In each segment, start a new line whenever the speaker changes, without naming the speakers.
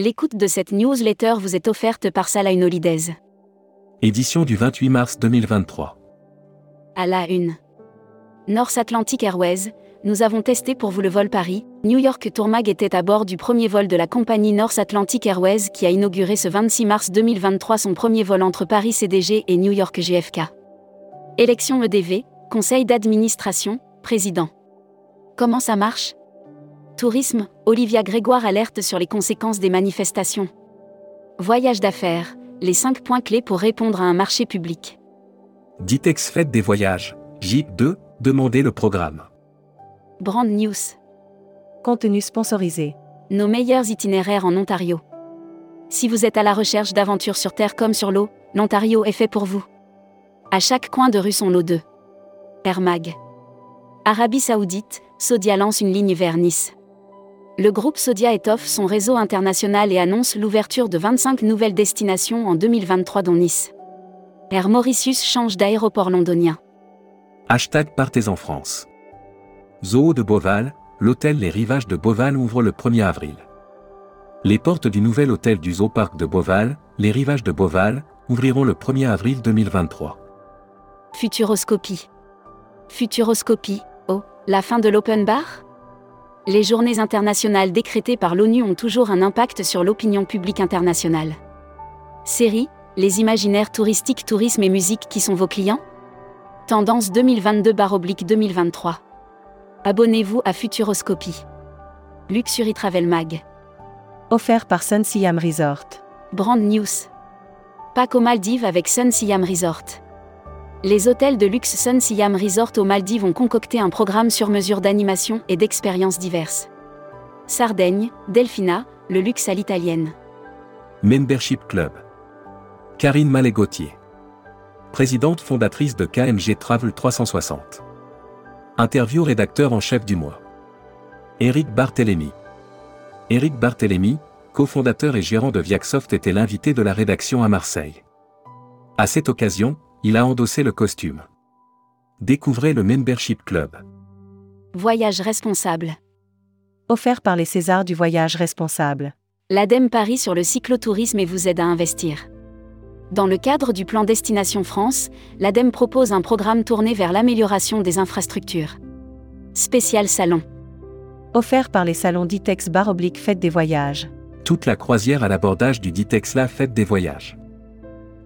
L'écoute de cette newsletter vous est offerte par Salah Holidays.
Édition du 28 mars 2023.
À la une. North Atlantic Airways, nous avons testé pour vous le vol Paris. New York Tourmag était à bord du premier vol de la compagnie North Atlantic Airways qui a inauguré ce 26 mars 2023 son premier vol entre Paris CDG et New York JFK. Élection EDV, conseil d'administration, président. Comment ça marche? Tourisme, Olivia Grégoire alerte sur les conséquences des manifestations. Voyage d'affaires, les 5 points clés pour répondre à un marché public.
Ditex Fête des voyages, J2, demandez le programme.
Brand News.
Contenu sponsorisé.
Nos meilleurs itinéraires en Ontario. Si vous êtes à la recherche d'aventures sur terre comme sur l'eau, l'Ontario est fait pour vous. À chaque coin de rue son lot de Air Mag. Arabie Saoudite, Sodia lance une ligne vers Nice. Le groupe Sodia étoffe son réseau international et annonce l'ouverture de 25 nouvelles destinations en 2023 dont Nice. Air Mauritius change d'aéroport londonien.
Hashtag Partez en France. Zoo de Beauval, l'hôtel Les Rivages de Beauval ouvre le 1er avril. Les portes du nouvel hôtel du Zoo Parc de Beauval, Les Rivages de Beauval, ouvriront le 1er avril 2023.
Futuroscopie. Futuroscopie, oh, la fin de l'open bar? Les journées internationales décrétées par l'ONU ont toujours un impact sur l'opinion publique internationale. Série, les imaginaires touristiques, tourisme et musique qui sont vos clients? Tendance 2022-2023. Abonnez-vous à Futuroscopie. Luxury Travel Mag.
Offert par Sun Siam Resort.
Brand News. Pack aux Maldives avec Sun Siam Resort. Les hôtels de luxe Sun Siam Resort aux Maldives ont concocté un programme sur mesure d'animation et d'expériences diverses. Sardaigne, Delphina, le luxe à l'italienne.
Membership Club. Karine Malé-Gauthier. Présidente fondatrice de KMG Travel 360. Interview rédacteur en chef du mois. Éric Barthélémy. Éric Barthélémy, cofondateur et gérant de Viacsoft était l'invité de la rédaction à Marseille. À cette occasion, il a endossé le costume. Découvrez le Membership Club.
Voyage responsable.
Offert par les Césars du voyage responsable.
L'ADEME Paris sur le cyclotourisme et vous aide à investir. Dans le cadre du plan Destination France, l'ADEME propose un programme tourné vers l'amélioration des infrastructures. Spécial salon.
Offert par les salons Ditex Bar Oblique Fête des Voyages.
Toute la croisière à l'abordage du Ditex La Fête des Voyages.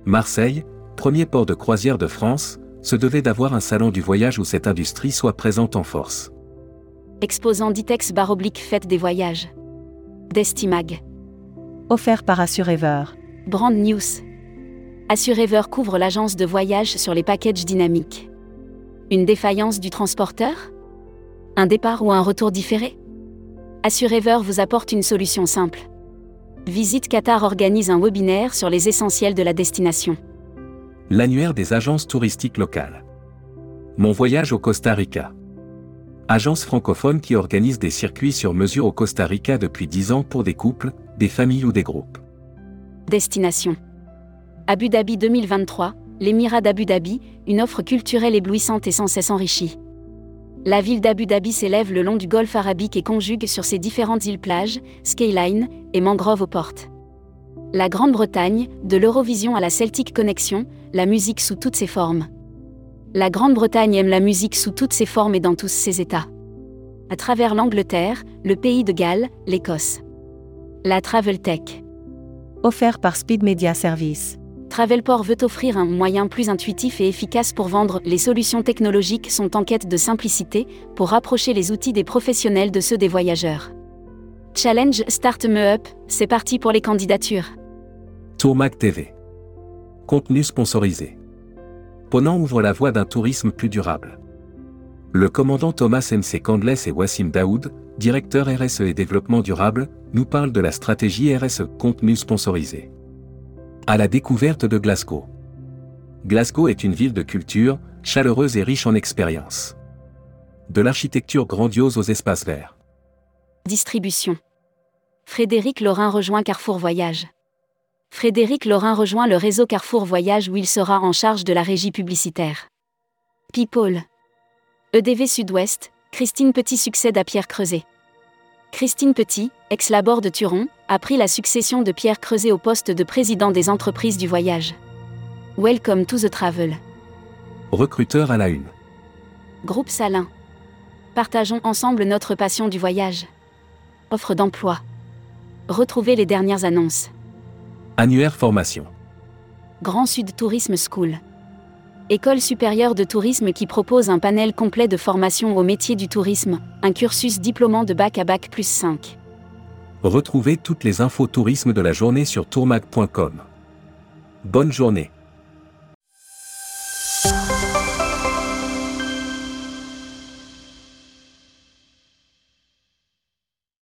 Marseille, premier port de croisière de France, se devait d'avoir un salon du voyage où cette industrie soit présente en force.
Exposant Ditex Bar Oblique Fête des Voyages. Destimag.
Offert par Assurever.
Brand News. Assurever couvre l'agence de voyage sur les packages dynamiques. Une défaillance du transporteur? Un départ ou un retour différé? Assurever vous apporte une solution simple. Visite Qatar organise un webinaire sur les essentiels de la destination.
L'annuaire des agences touristiques locales. Mon voyage au Costa Rica. Agence francophone qui organise des circuits sur mesure au Costa Rica depuis 10 ans pour des couples, des familles ou des groupes.
Destination. Abu Dhabi 2023, l'Émirat d'Abu Dhabi, une offre culturelle éblouissante et sans cesse enrichie. La ville d'Abu Dhabi s'élève le long du golfe arabique et conjugue sur ses différentes îles-plages, skyline et mangroves aux portes. La Grande-Bretagne, de l'Eurovision à la Celtic Connection, la musique sous toutes ses formes. La Grande-Bretagne aime la musique sous toutes ses formes et dans tous ses états. À travers l'Angleterre, le pays de Galles, l'Écosse. La Travel Tech.
Offert par Speed Media Service.
Travelport veut offrir un moyen plus intuitif et efficace pour vendre. Les solutions technologiques sont en quête de simplicité pour rapprocher les outils des professionnels de ceux des voyageurs. Challenge Start Me Up, c'est parti pour les candidatures.
Tourmac TV. Contenu sponsorisé. Ponant ouvre la voie d'un tourisme plus durable. Le commandant Thomas MC Candless et Wassim Daoud, directeur RSE et développement durable, nous parlent de la stratégie RSE contenu sponsorisé. À la découverte de Glasgow. Glasgow est une ville de culture, chaleureuse et riche en expériences. De l'architecture grandiose aux espaces verts.
Distribution. Frédéric Laurin rejoint Carrefour Voyage. Frédéric Laurin rejoint le réseau Carrefour Voyage où il sera en charge de la régie publicitaire. People. EDV Sud-Ouest, Christine Petit succède à Pierre Creuset. Christine Petit, ex-labor de Turon, a pris la succession de Pierre Creuset au poste de président des entreprises du voyage. Welcome to the travel.
Recruteur à la une.
Groupe Salin. Partageons ensemble notre passion du voyage. Offre d'emploi. Retrouvez les dernières annonces.
Annuaire formation.
Grand Sud Tourisme School. École supérieure de tourisme qui propose un panel complet de formation au métier du tourisme, un cursus diplômant de bac à bac plus 5.
Retrouvez toutes les infos tourisme de la journée sur tourmag.com. Bonne journée.